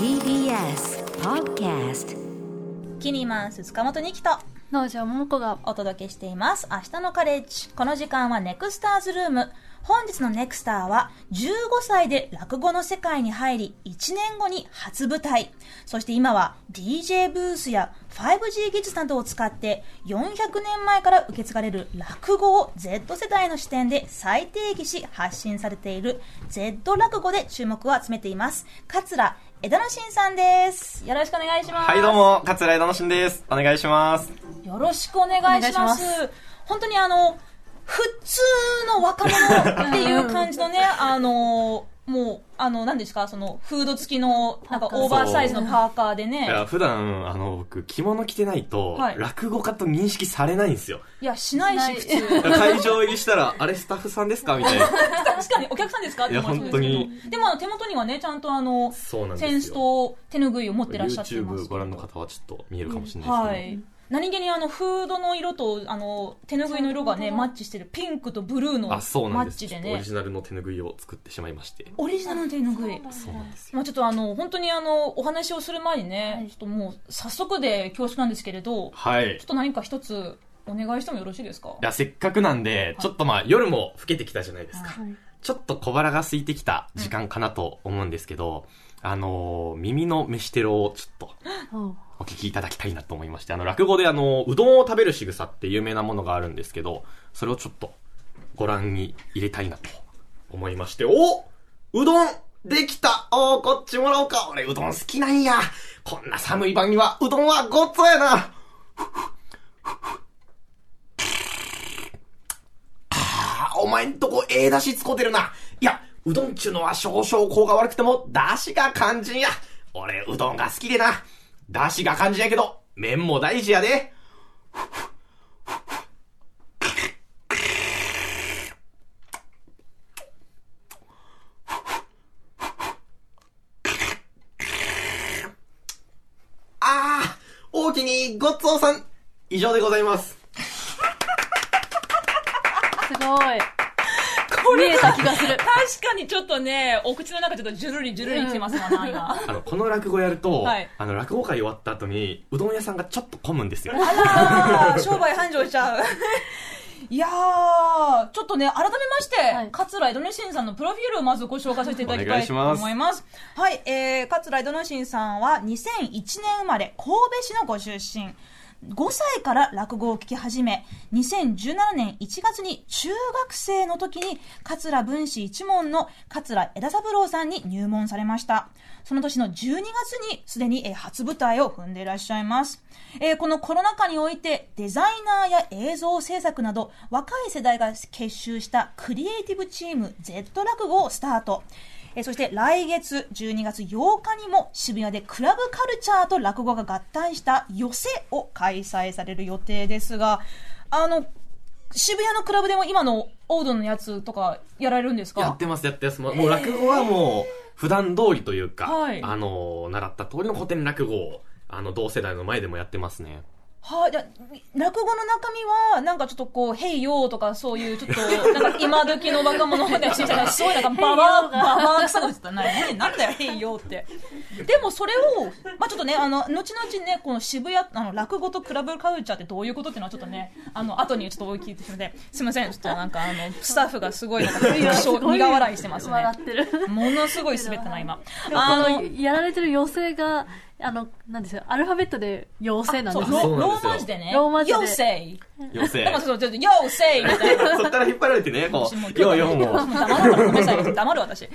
TBS Podcast キニマンス塚本二木と農場桃子がお届けしています。明日のカレッジ。この時間はネクスターズルーム。本日のネクスターは15歳で落語の世界に入り1年後に初舞台。そして今は DJ ブースや 5G 技術などを使って400年前から受け継がれる落語を Z 世代の視点で再定義し発信されている Z 落語で注目を集めています。桂枝野真さんです。よろしくお願いします。はい、どうも、桂枝野真です。お願いします。よろしくお願いします。お願いし本当にあの、普通の若者っていう感じのね、あの、もう、あの、何ですか、その、フード付きの、なんかオーバーサイズのパーカーでいね、や、普段、あの、僕、着物着てないと、はい落語家と認識されないんですよ。いや、しないし、普通。会場入りしたら、あれスタッフさんですかみたいな。確かに、お客さんですか？っていや思うんですけど本当にでも、あの、手元にはね、ちゃんとあの、そうなんですよ。センスと手ぬぐいを持ってらっしゃってます YouTube ご覧の方はちょっと見えるかもしれないですけど。はい。何気にあの、フードの色と、あの、手ぬぐいの色がね、マッチしてる、ピンクとブルーのあ、そうなマんです。ッチでねちょっとオリ、ジナルの手ぬぐいを作ってしまいまして。オリジナルの手ぬぐい。そうなんですよ。まあちょっとあの、本当にあの、お話をする前にね、はいちょっともう、早速で恐縮なんですけれど、はい。ちょっと何か一つお願いしてもよろしいですか？いや、せっかくなんで、ちょっとまあ、夜も更けてきたじゃないですか。はいちょっと小腹が空いてきた時間かなと思うんですけど、あのー耳の飯テロをちょっとおお聞きいただきたいなと思いまして、あの、落語であの、うどんを食べる仕草って有名なものがあるんですけど、それをちょっとご覧に入れたいなと思いまして、おうどんできたおーこっちもらおうか俺うどん好きなんやこんな寒い晩にはうどんはごっつやなあお前んとこええだし使うてるな。いや、うどんちゅうのは少々効が悪くても、だしが肝心や。俺、うどんが好きでな。だしが肝心やけど、麺も大事やで。あー、大きにごっつおさん、以上でございます。すごい見えた気がする確かにちょっとね、お口の中ちょっとジュルリジュルリきてます今。あの、この落語やると、はいあの、落語会終わった後に、うどん屋さんがちょっと混むんですよ。あらー、商売繁盛しちゃう。いやー、ちょっとね、改めまして、はい桂井戸之進さんのプロフィールをまずご紹介させていただきたいといします思います。はい、えー、桂井戸之進さんは2001年生まれ、神戸市のご出身。5歳から落語を聞き始め、2017年1月に中学生の時に、桂文史一門の桂枝三郎さんに入門されました。その年の12月にすでに初舞台を踏んでいらっしゃいます。えーこのコロナ禍においてデザイナーや映像制作など若い世代が結集したクリエイティブチーム Z 落語をスタート。えーそして来月12月8日にも渋谷でクラブカルチャーと落語が合体した寄せを開催される予定ですが、あの、渋谷のクラブでも今のオードのやつとかやられるんですか？やってます、やってます。もう落語はもう、普段通りというか、はいあの、習った通りの古典落語を、あの、同世代の前でもやってますね。はい、じゃあ落語の中身は、なんかちょっとこう、へいよーとか、そういう、ちょっと、なんか今時の若者で、小さな、すごいなんか、ババア、ババア臭く言ってたな。ねなんだよ、へいよーって。でもそれを、まあちょっとね、あの、後々ね、この渋谷、あの、落語とクラブカルチャーってどういうことっていうのはちょっとね、あの、後にちょっとお聞いてしまって、すいません、ちょっとなんかあの、スタッフがすごい、なんか、苦笑いしてますね笑。ってるものすごい滑ったな、今。ああの、のやられてる妖精があのなんですよアルファベットで妖精なんですねロロそうなんですよーマ字でね、ローマ字でよせい。要請。だからそう、ちょっと、よせいみたいな。そっから引っ張られてね、こ私もうう、ようようもう。黙るからごめんなさい。黙る私。えっ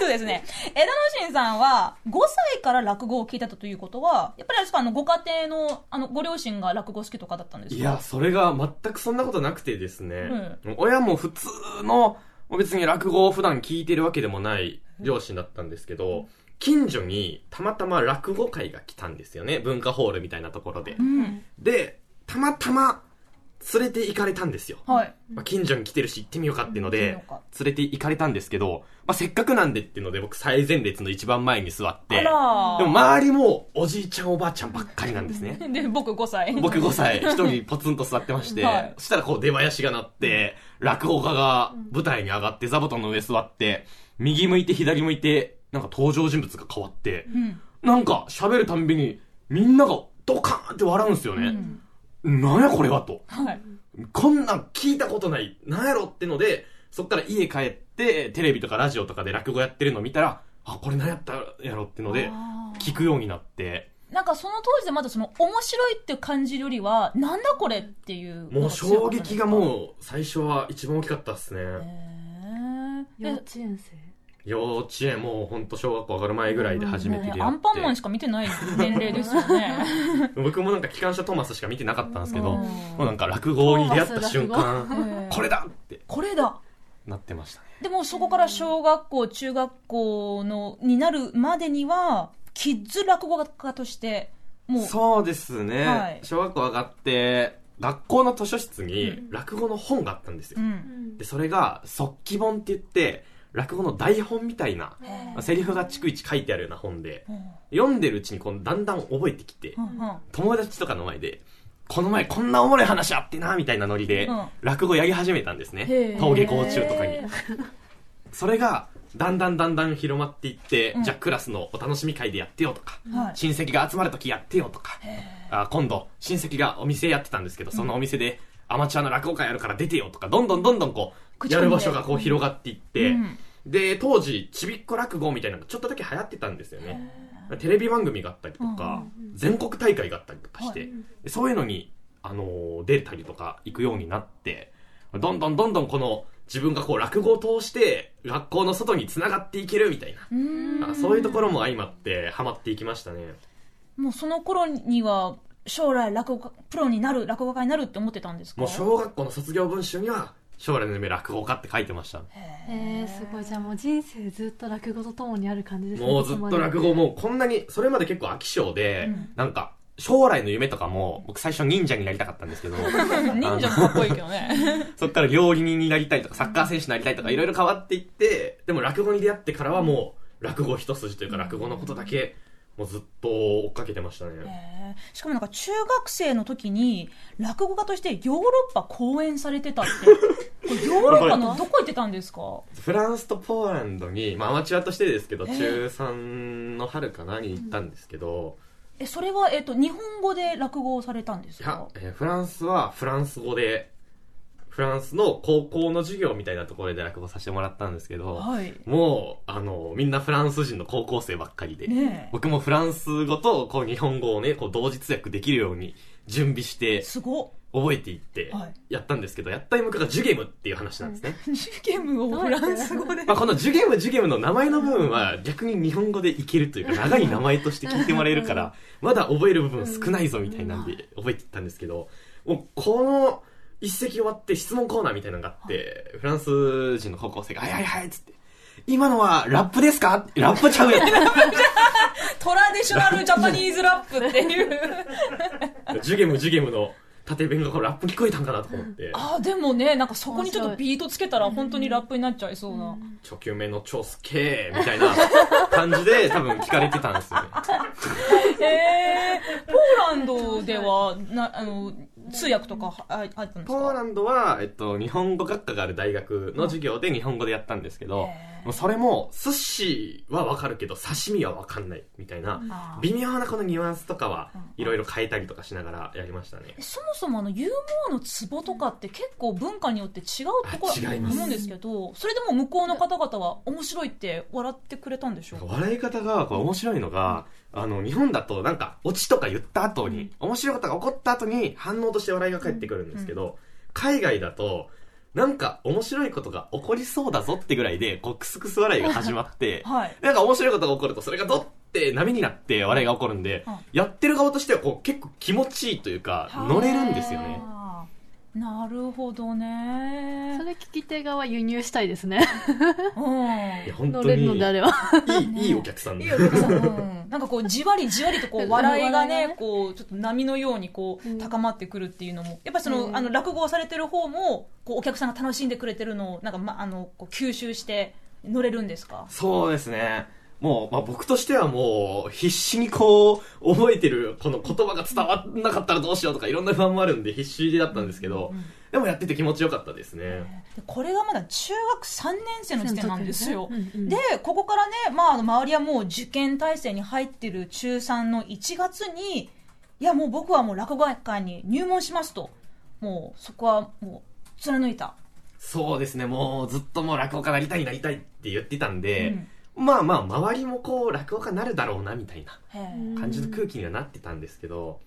とですね、枝野真さんは5歳から落語を聞いてたということは、やっぱりあれですか、あの、ご家庭の、あの、ご両親が落語好きとかだったんですか？いや、それが全くそんなことなくてですね、親も普通の、もう別に落語を普段聞いてるわけでもない両親だったんですけど、近所にたまたま落語会が来たんですよね。文化ホールみたいなところで。うん。で、たまたま連れて行かれたんですよ。はい。まあ、近所に来てるし行ってみようかっていうので連れて行かれたんですけど、まあ、せっかくなんでっていうので僕最前列の一番前に座って、でも周りもおじいちゃんおばあちゃんばっかりなんですね。で、僕5歳。僕5歳、一人ポツンと座ってまして、はいそしたらこう出囃子が鳴って、落語家が舞台に上がって座布団の上座って、右向いて左向いてなんか登場人物が変わって、うんなんか喋るたんびにみんながドカーンって笑うんですよね。なんやこれはと。はいこんなん聞いたことない。なんやろってので、そっから家帰って、テレビとかラジオとかで落語やってるの見たら、あ、これ何やったやろってので、聞くようになって、なんかその当時でまだその面白いって感じるよりはなんだこれっていうもう衝撃がもう最初は一番大きかったっすね。幼え稚園生？幼稚園もうほんと小学校上がる前ぐらいで初めて出会って。アンパンマンしか見てない年齢ですよね。僕もなんか機関車トーマスしか見てなかったんですけど、うん。もうなんか落語に出会った瞬間、これだってこれだ。なってましたね。でもそこから小学校中学校のになるまでにはキッズ落語家としてもうそうですね、はい。小学校上がって、学校の図書室に落語の本があったんですよ。うん。で、それが、速記本って言って、落語の台本みたいな、まあセリフが逐一書いてあるような本で、読んでるうちにこうだんだん覚えてきて、友達とかの前で、この前こんなおもろい話あってな、みたいなノリでうん、落語やり始めたんですね。登下校中とかに。それが、だんだんだんだん広まっていって、うん。じゃあクラスのお楽しみ会でやってよとか、はい。親戚が集まるときやってよとか、あ今度、親戚がお店やってたんですけど、そのお店でアマチュアの落語会やるから出てよとか、どんどんどんどんこう、やる場所がこう広がっていって、うん。で、当時、ちびっこ落語みたいなのがちょっとだけ流行ってたんですよね。テレビ番組があったりとか、全国大会があったりとかして、そういうのに、あのー出たりとか行くようになって、どんどんどんどんこの、自分がこう落語を通して、学校の外に繋がっていけるみたいな、そういうところも相まって、ハマっていきましたね。もうその頃には将来落語家プロになる落語家になるって思ってたんですか？もう小学校の卒業文集には、将来の夢落語家って書いてました。えー、すごい。じゃあもう人生ずっと落語とともにある感じですねもうずっと落語もうこんなに、それまで結構飽き性で、なんか、将来の夢とかも、僕最初忍者になりたかったんですけど、忍者かっこいいけどね。そっから料理人になりたいとか、サッカー選手になりたいとか、いろいろ変わっていって、でも落語に出会ってからはもう、落語一筋というか、落語のことだけ、もうずっと追っかけてましたね。しかもなんか中学生の時に落語家としてヨーロッパ公演されてたってヨーロッパのどこ行ってたんですか？フランスとポーランドに、まあアマチュアとしてですけど、えー中3の春かなに行ったんですけど、えそれは、えっと日本語で落語をされたんですいやか、えーフランスはフランス語で、フランスの高校の授業みたいなところで落語させてもらったんですけど、はい。もう、あの、みんなフランス人の高校生ばっかりで、ねえ。僕もフランス語とこう日本語をね、こう同時通訳できるように準備してすごっ覚えていってはい。やったんですけど、やった演目がジュゲムっていう話なんですね。ジュゲムをフランス語で。まあこのジュゲムジュゲムの名前の部分は逆に日本語でいけるというか長い名前として聞いてもらえるから、まだ覚える部分少ないぞみたいなんで覚えていったんですけど、もうこの一席終わって質問コーナーみたいなのがあって、フランス人の高校生が、はいはいはいっつって、今のはラップですか？ラップちゃうやん。トラディショナルジャパニーズラップっていう。ジュゲムジュゲムの縦弁がこうラップ聞こえたんかなとか思って、あでもねなんかそこにちょっとビートつけたら本当にラップになっちゃいそうな、初級目の超すけーみたいな感じで多分聞かれてたんですよ えポーランドではなあの通訳とかはああったんですか？ポーランドは、えっと、日本語学科がある大学の授業で日本語でやったんですけど、もうそれも、寿司はわかるけど、刺身はわかんないみたいな、微妙なこのニュアンスとかは、いろいろ変えたりとかしながらやりましたね。そもそもあのユーモアのツボとかって結構文化によって違うところあ違います思うんですけどそれでも向こうの方々は面白いって笑ってくれたんでしょう？か笑い方がこう面白いのが、あの、日本だとなんか、オチとか言った後に、面白いことが起こった後に反応として笑いが返ってくるんですけど、海外だと、なんか面白いことが起こりそうだぞってぐらいで、こう、クスクス笑いが始まって、はい。なんか面白いことが起こると、それがドッて波になって笑いが起こるんで、うん。やってる側としてはこう結構気持ちいいというか、乗れるんですよね。なるほどね。それ聞き手側輸入したいですね。うん。いや、本当乗れるのに、であれば。いい、いいお客さんでいいよ、さん。うん。なんかこう、じわりじわりとこう、笑いがね、笑いがねこう、ちょっと波のようにこう、うん。高まってくるっていうのも、やっぱりその、うん。あの、落語をされてる方も、こう、お客さんが楽しんでくれてるのを、なんか、ま、あの、こう、吸収して乗れるんですか？そうですね。もう、まあ僕としてはもう、必死にこう、覚えてる、この言葉が伝わんなかったらどうしようとか、いろんな不安もあるんで必死だったんですけど、でもやってて気持ちよかったですね。でこれがまだ中学3年生の時点なんですよ。うんうんで、ここからね、まあ、周りはもう受験体制に入ってる中3の1月に、いや、もう僕はもう落語会に入門しますと。もう、そこはもう、貫いた。そうですね、もうずっともう落語家なりたいなりたいって言ってたんで、まあまあ周りもこう落語家になるだろうなみたいな感じの空気にはなってたんですけど、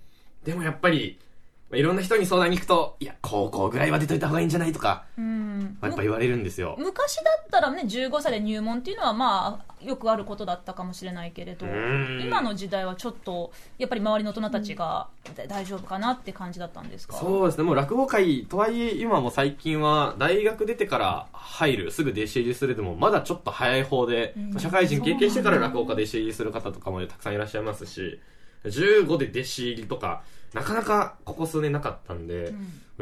でもやっぱり、まあいろんな人に相談に行くと、いや、高校ぐらいは出といた方がいいんじゃないとか、うん。やっぱ言われるんですよ。昔だったらね、15歳で入門っていうのはまあ、よくあることだったかもしれないけれど、うん。今の時代はちょっと、やっぱり周りの大人たちが、だ大丈夫かなって感じだったんですか？そうですね、もう落語界、とはいえ今も最近は大学出てから入る、すぐ弟子入りするでもまだちょっと早い方で、うん。社会人経験してから落語家で弟子入りする方とかもたくさんいらっしゃいますし、15で弟子入りとか、なかなかここ数年なかったんで、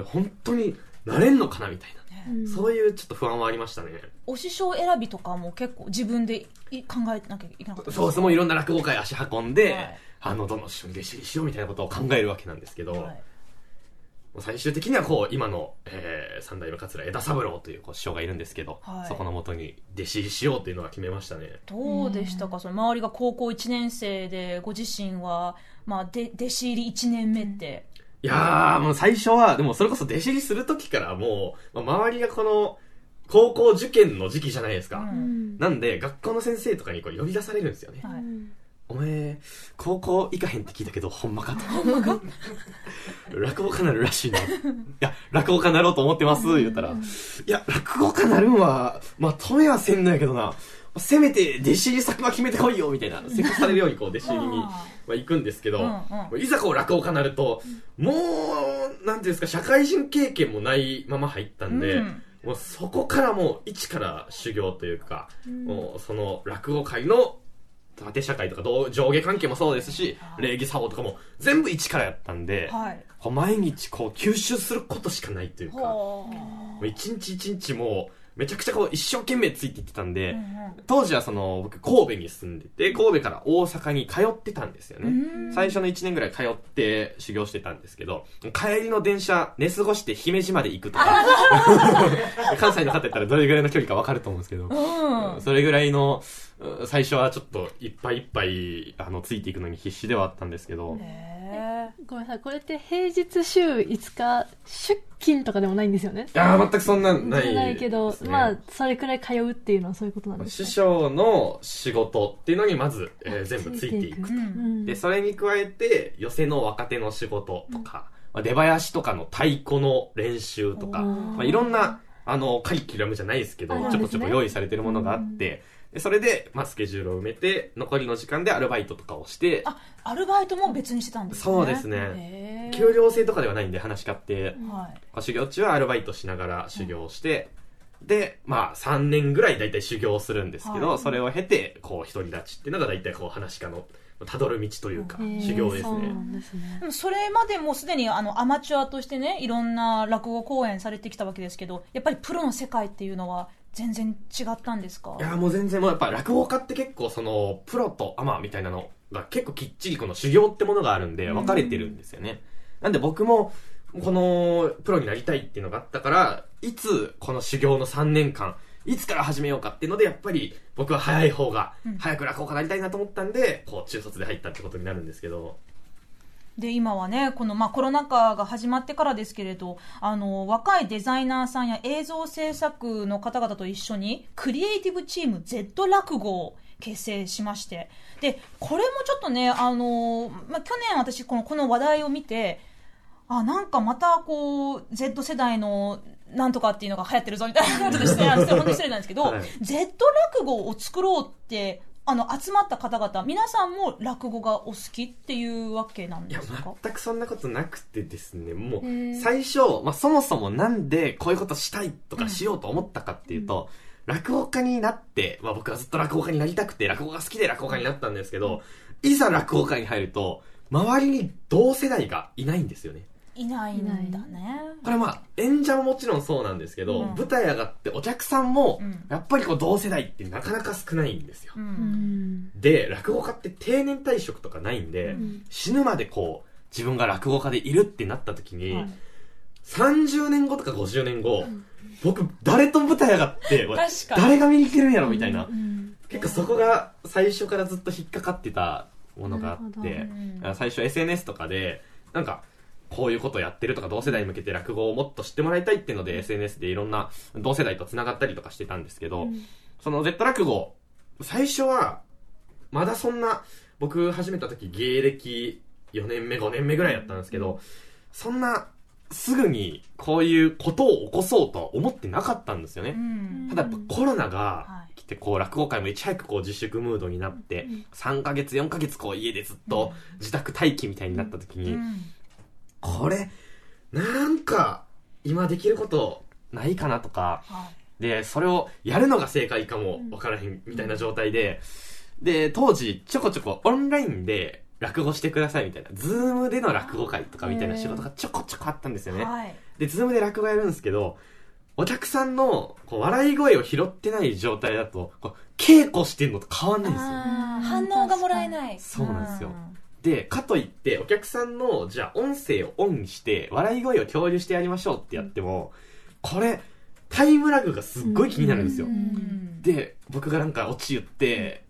本当になれんのかなみたいな、うん。そういうちょっと不安はありましたね。お師匠選びとかも結構自分でい考えなきゃいけなかったそうです、もういろんな落語会足運んで、はい。あの、どの師匠に弟子入りしようみたいなことを考えるわけなんですけど、はい最終的にはこう今の、えー、三代目桂枝三郎というこう師匠がいるんですけど、はい。そこのもとに弟子入りしようというのは決めましたね。どうでしたか、その周りが高校1年生で、ご自身は、まあ、で弟子入り1年目って、いやーもう最初はでもそれこそ弟子入りする時からもう、まあ、周りがこの高校受験の時期じゃないですか、うん。うんなんで学校の先生とかにこう呼び出されるんですよね、はいお前高校行かへんって聞いたけどほんまかと。落語家なるらしいな。いや落語家なろうと思ってます言ったら、いや落語家なるんはまあ止めはせんのやけどな。せめて弟子入り先は決めてこいよみたいな。せっかくされるようにこう弟子入りにあまあ、行くんですけど、うんいざこう落語家になると、もう、なんていうんですか、社会人経験もないまま入ったんで、うん。もうそこからもう一から修行というか、もうその落語界の縦社会とか同上下関係もそうですし、礼儀作法とかも全部一からやったんで、はい。こう毎日こう吸収することしかないというか、一日一日もう、めちゃくちゃこう一生懸命ついていってたんで、当時はその僕神戸に住んでて神戸から大阪に通ってたんですよね。うん。最初の1年ぐらい通って修行してたんですけど帰りの電車寝過ごして姫路まで行くとか。関西の方やったらどれぐらいの距離か分かると思うんですけど、うん。それぐらいのうん最初はちょっといっぱいいっぱいあのついていくのに必死ではあったんですけど、へごめんなさい。これって平日週5日出勤とかでもないんですよね？いやー全くそんなんないじゃないけど、まあそれくらい通うっていうのはそういうことなんです師か匠の仕事っていうのにまず、えー全部ついていくーうん。で、それに加えて、寄せの若手の仕事とか、まあ、出囃子とかの太鼓の練習とか、まあ、いろんな、あの、カリキュラムじゃないですけど、ちょこちょこ用意されてるものがあって、でそれで、まあ、スケジュールを埋めて、残りの時間でアルバイトとかをして、あ、アルバイトも別にしてたんですね。そうですね給料制とかではないんで話し家って、はい。まあ修行中はアルバイトしながら修行して、で、まあ、3年ぐらい大体修行するんですけど、はいそれを経て、こう、独り立ちっていうのが大体こう、話し家の、たどる道というか、修行ですね。そですねそれまでもうすでにあのアマチュアとしてね、いろんな落語公演されてきたわけですけど、やっぱりプロの世界っていうのは全然違ったんですか？いやもう全然もうやっぱ落語家って結構そのプロとアマみたいなのが結構きっちりこの修行ってものがあるんで分かれてるんですよね、なんで僕もこのプロになりたいっていうのがあったからいつこの修行の3年間いつから始めようかっていうのでやっぱり僕は早い方がうん。早く落語家になりたいなと思ったんでこう中卒で入ったってことになるんですけどで今はねこの、まあ、コロナ禍が始まってからですけれどあの若いデザイナーさんや映像制作の方々と一緒にクリエイティブチーム Z 落語を結成しましてでこれもちょっとねあの、まあ、去年私このこの話題を見てあなんかまたこう Z 世代のなんとかっていうのが流行ってるぞみたいなことでして本当に失礼なんですけど、はい。Z 落語を作ろうってあの集まった方々皆さんも落語がお好きっていうわけなんですか？全くそんなことなくてですね。もう最初、まあ、そもそもなんでこういうことしたいとかしようと思ったかっていうと、落語家になって、まあ、僕はずっと落語家になりたくて落語が好きで落語家になったんですけど、いざ落語家に入ると周りに同世代がいないんですよねいないんだね。これまあ演者ももちろんそうなんですけど、うん。舞台上がってお客さんもうん。やっぱりこう同世代ってなかなか少ないんですよ、ううん。んで落語家って定年退職とかないんで、うん。死ぬまでこう自分が落語家でいるってなった時に、はい。30年後とか50年後、僕誰と舞台上がって誰が見に来てるんやろみたいな、うん。結構そこが最初からずっと引っかかってたものがあって最初 SNS とかでなんかこういうことやってるとか同世代に向けて落語をもっと知ってもらいたいっていうので SNS でいろんな同世代と繋がったりとかしてたんですけど、その Z 落語最初はまだそんな僕始めた時芸歴4年目5年目ぐらいだったんですけどそんなすぐにこういうことを起こそうとは思ってなかったんですよね、うん。ただやっぱコロナがはい。来てこう落語界もいち早くこう自粛ムードになって3ヶ月4ヶ月こう家でずっと自宅待機みたいになった時にうんこれなんか今できることないかなとか。はい。でそれをやるのが正解かも分からへんみたいな状態で。で当時ちょこちょこオンラインで落語してくださいみたいな。 Zoom での落語会とかみたいな仕事がちょこちょこあったんですよね。はい。で、 Zoom で落語やるんですけど、お客さんのこう笑い声を拾ってない状態だと、こう稽古してんのと変わんないんですよ。反応がもらえない。そうなんですよで、かといって、お客さんの、じゃあ音声をオンにして、笑い声を共有してやりましょうってやっても、これ、タイムラグがすっごい気になるんですよ。うん。で、僕がなんかオチ言って、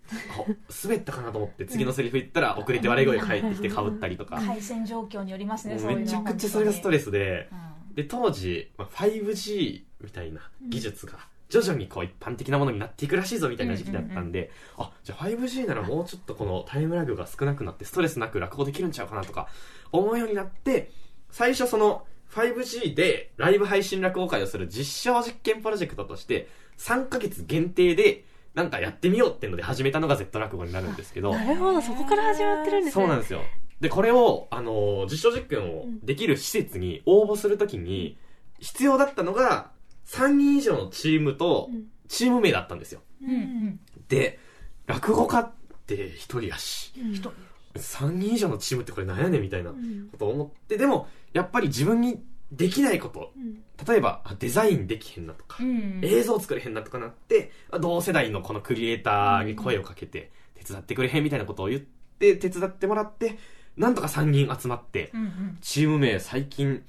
滑ったかなと思って次のセリフ言ったら遅れて笑い声が返ってきて被ったりとか、回線状況によりますねめちゃくちゃそれがストレスで、うん。で当時、まあ、5G みたいな技術が徐々にこう一般的なものになっていくらしいぞみたいな時期だったんで、あじゃあ 5G ならもうちょっとこのタイムラグが少なくなってストレスなく落語できるんちゃうかなとか思うようになって最初その 5G でライブ配信落語会をする実証実験プロジェクトとして3ヶ月限定でなんかやってみようっていうので始めたのが Z 落語になるんですけど。なるほどそこから始まってるんですね。そうなんですよ。で、これを、あのー実証実験をできる施設に応募するときに、必要だったのが、3人以上のチームとうん、チーム名だったんですよ。うん。うん。で、落語家って一人やし、うん。一人3人以上のチームってこれなんやねんみたいなこうん。とを思って、でも、やっぱり自分にできないこと、うん。例えば、あデザインできへんなとか、うん。映像作れへんなとかなって、同世代のこのクリエイターに声をかけて、手伝ってくれへんみたいなことを言って、手伝ってもらって、なんとか3人集まって、チーム名最近、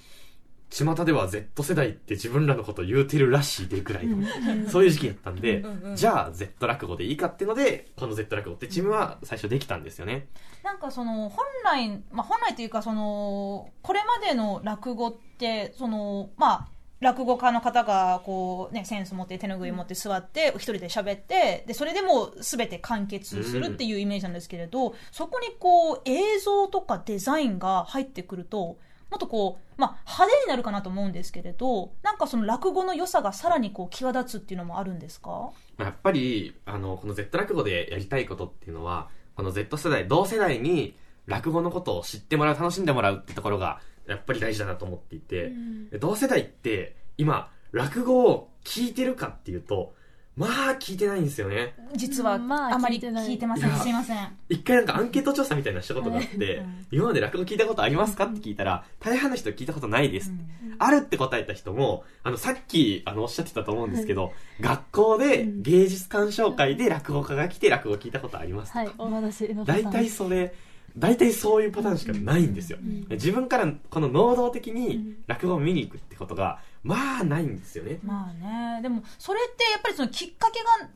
巷では Z 世代って自分らのこと言うてるらしいでぐらいの、そういう時期やったんで、じゃあ Z 落語でいいかっていうので、この Z 落語ってチームは最初できたんですよね。なんかその本来、まあ、本来というかそのこれまでの落語ってそのまあ落語家の方がこう、ね、センス持って手ぬぐい持って座って一人で喋ってでそれでもう全て完結するっていうイメージなんですけれど、そこにこう映像とかデザインが入ってくるともっとこう、まあ、派手になるかなと思うんですけれどなんかその落語の良さがさらにこう際立つっていうのもあるんですか？まあやっぱり、あの、この Z 落語でやりたいことっていうのは、この Z 世代、同世代に落語のことを知ってもらう、楽しんでもらうってところが、やっぱり大事だなと思っていて、で同世代って、今、落語を聞いてるかっていうと、まあ、聞いてないんですよね。実はまああまり聞いてません、すいません。一回なんかアンケート調査みたいなのしたことがあって、今まで落語聞いたことありますか？って聞いたら、大半の人聞いたことないです。あるって答えた人も、あの、さっき、あの、おっしゃってたと思うんですけど、学校で芸術鑑賞会で落語家が来て落語聞いたことありますはい、お話大体それ、大体そういうパターンしかないんですよ。ん。自分からこの能動的うにん。落語を見に行くってことが、まあないんですよね。まあね、でもそれってやっぱりそのきっかけが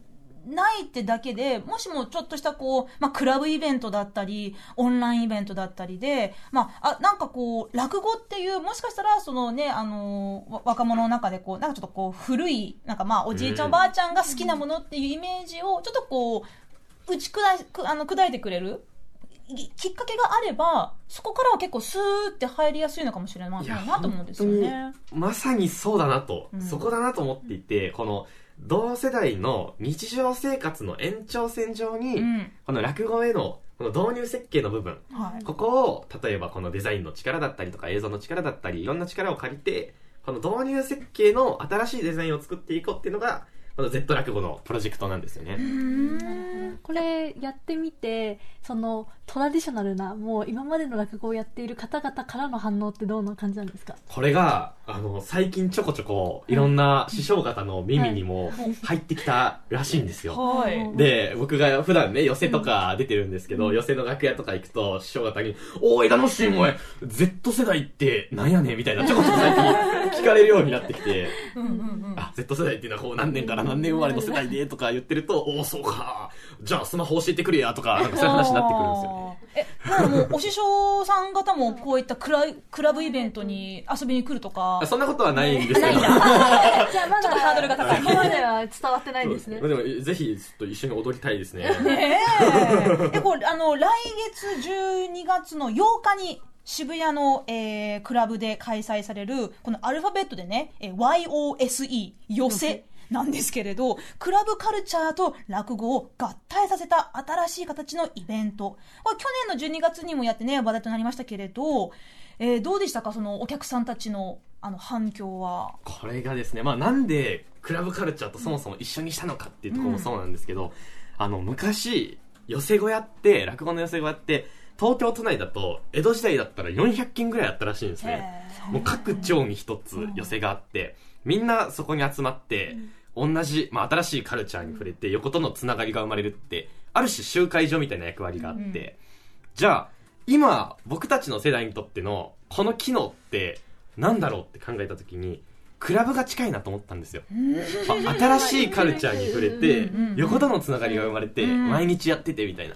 ないってだけで、もしもちょっとしたこう、まあクラブイベントだったり、オンラインイベントだったりで、まあ、あ、なんかこう、落語っていう、もしかしたらそのね、あの、若者の中でこう、なんかちょっとこう、古い、なんかまあおじいちゃんおばあちゃんが好きなものっていうイメージを、ちょっとこう、打ち砕くあの砕いてくれるきっかけがあれば、そこからは結構スーって入りやすいのかもしれないなと思うんですよね。まさにそうだなと、うんそこだなと思っていて、この同世代の日常生活の延長線上に、うん。この落語へのこの導入設計の部分、はい。ここを例えばこのデザインの力だったりとか映像の力だったりいろんな力を借りてこの導入設計の新しいデザインを作っていこうっていうのがこの Z 落語のプロジェクトなんですよね。これやってみてそのトラディショナルなもう今までの落語をやっている方々からの反応ってどんな感じなんですか？これが、あの、最近ちょこちょこ、いろんな師匠方の耳にも入ってきたらしいんですよ。はい。で、僕が普段ね、寄席とか出てるんですけど、寄席の楽屋とか行くと、師匠方に、おー、枝野氏お前、Z 世代ってなんやねんみたいな、ちょこちょこ最近聞かれるようになってきて、うんうんうん。あ、Z 世代っていうのはこう何年から何年生まれの世代でとか言ってると、おー、そうか。じゃあスマホ教えてくれやとか、なんかそういう話になってくるんですよね。え、だからもう、お師匠さん方もこういったクラクラブイベントに遊びに来るとかあ、そんなことはないんですけど。じゃあまだちょっとハードルが高いそこまでは伝わってないんですねでも、ぜひ、ちょっと一緒に踊りたいですね。ねえ。で、これ、あの、来月12月の8日に、渋谷の、えークラブで開催される、このアルファベットでね、えー YOSE、寄せなんですけれど、クラブカルチャーと落語を合体させた新しい形のイベント。これ去年の12月にもやってね、話題となりましたけれど、えーどうでしたか？そのお客さんたちの、あの、反響は。これがですね、まあなんでクラブカルチャーとそもそも一緒にしたのかっていうところもそうなんですけど、あの昔、寄せ小屋って、落語の寄せ小屋って、東京都内だと、江戸時代だったら400件ぐらいあったらしいんですね。もう各町に一つ寄せがあって、みんなそこに集まって、同じ、まあ新しいカルチャーに触れて、横とのつながりが生まれるって、ある種集会所みたいな役割があって、じゃあ、今、僕たちの世代にとっての、この機能って、なんだろうって考えたときに、クラブが近いなと思ったんですよ。まあ新しいカルチャーに触れてうんうんうん、横とのつながりが生まれて、うん。毎日やっててみたいな。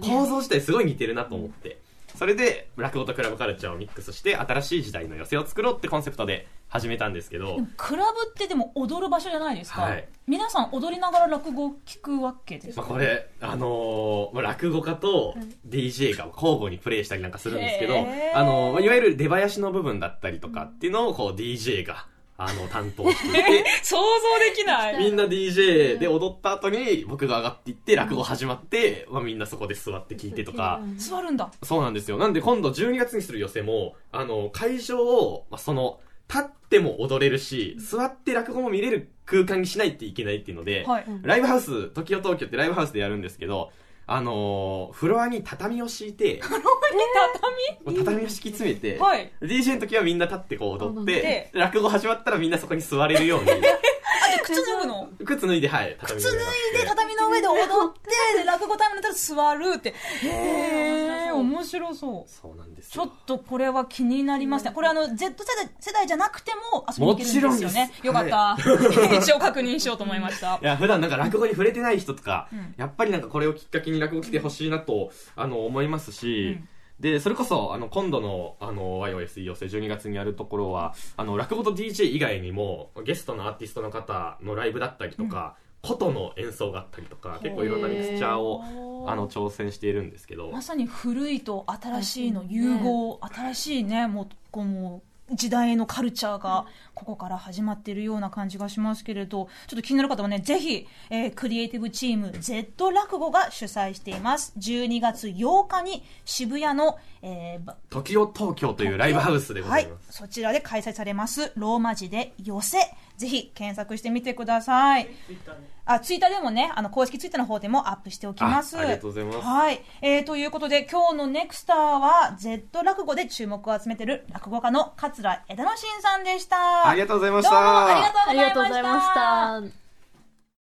構造自体すごい似てるなと思って。それで、落語とクラブカルチャーをミックスして、新しい時代の寄せを作ろうってコンセプトで始めたんですけど。クラブってでも踊る場所じゃないですか、はい。皆さん踊りながら落語を聞くわけですか、まあ、これ、あのーまあ、落語家と DJ が交互にプレイしたりなんかするんですけど、あのーまあいわゆる出囃子の部分だったりとかっていうのをこう DJ が、あの、担当して。いて、想像できない。みんな DJ で踊った後に僕が上がっていって落語始まって、まあ、みんなそこで座って聞いてとか、座るんだ。そうなんですよ。なんで今度12月にする寄せも、あの、会場を、まあ、その、立っても踊れるし、座って落語も見れる空間にしないといけないっていうので、はい、ライブハウス、時代東京ってライブハウスでやるんですけど、あのーフロアに畳を敷いて、もう畳？を敷き詰めて、はい。DJ の時はみんな立ってこう踊っ踊て、落語始まったらみんなそこに座れるように、あで靴脱ぐの？靴脱いで、はい、畳靴脱いで畳の上で踊ってで 落語タイムになったら座るってへえ面白そうそうなんですよちょっ。とこれは気になりますね。これあの、Z 世代世代じゃなくても遊びに行けるんですよね。よかった。一応確認しようと思いました い。や、普段なんか落語に触れてない人とか、うんやっぱりなんかこれをきっかけに落語来てほしいなと、あの、思いますし、うんで、それこそ、あの、今度の、あの、YOS 寄せ12月にやるところは、あの、落語と DJ 以外にも、ゲストのアーティストの方のライブだったりとか、琴の演奏があったりとか、結構いろんなミクスチャーを、あの、挑戦しているんですけど、まさに古いと新しいの融合、新しいね、もう、こうもう、時代のカルチャーがここから始まっているような感じがしますけれど、ちょっと気になる方はね、ぜひ、えークリエイティブチーム Z 落語が主催しています。12月8日に渋谷の、えーば時を東京というライブハウスでございます。そちらで開催されます、ローマ字で寄せ。ぜひ検索してみてください。あ、ツイッターでもね、あの、公式ツイッターの方でもアップしておきます。あありがとうございますはい。えー、ということで、今日のネクスターは、Z 落語で注目を集めている落語家の桂枝野真さんでした。ありがとうございましたどうもありがとうございました。ありがとうございました。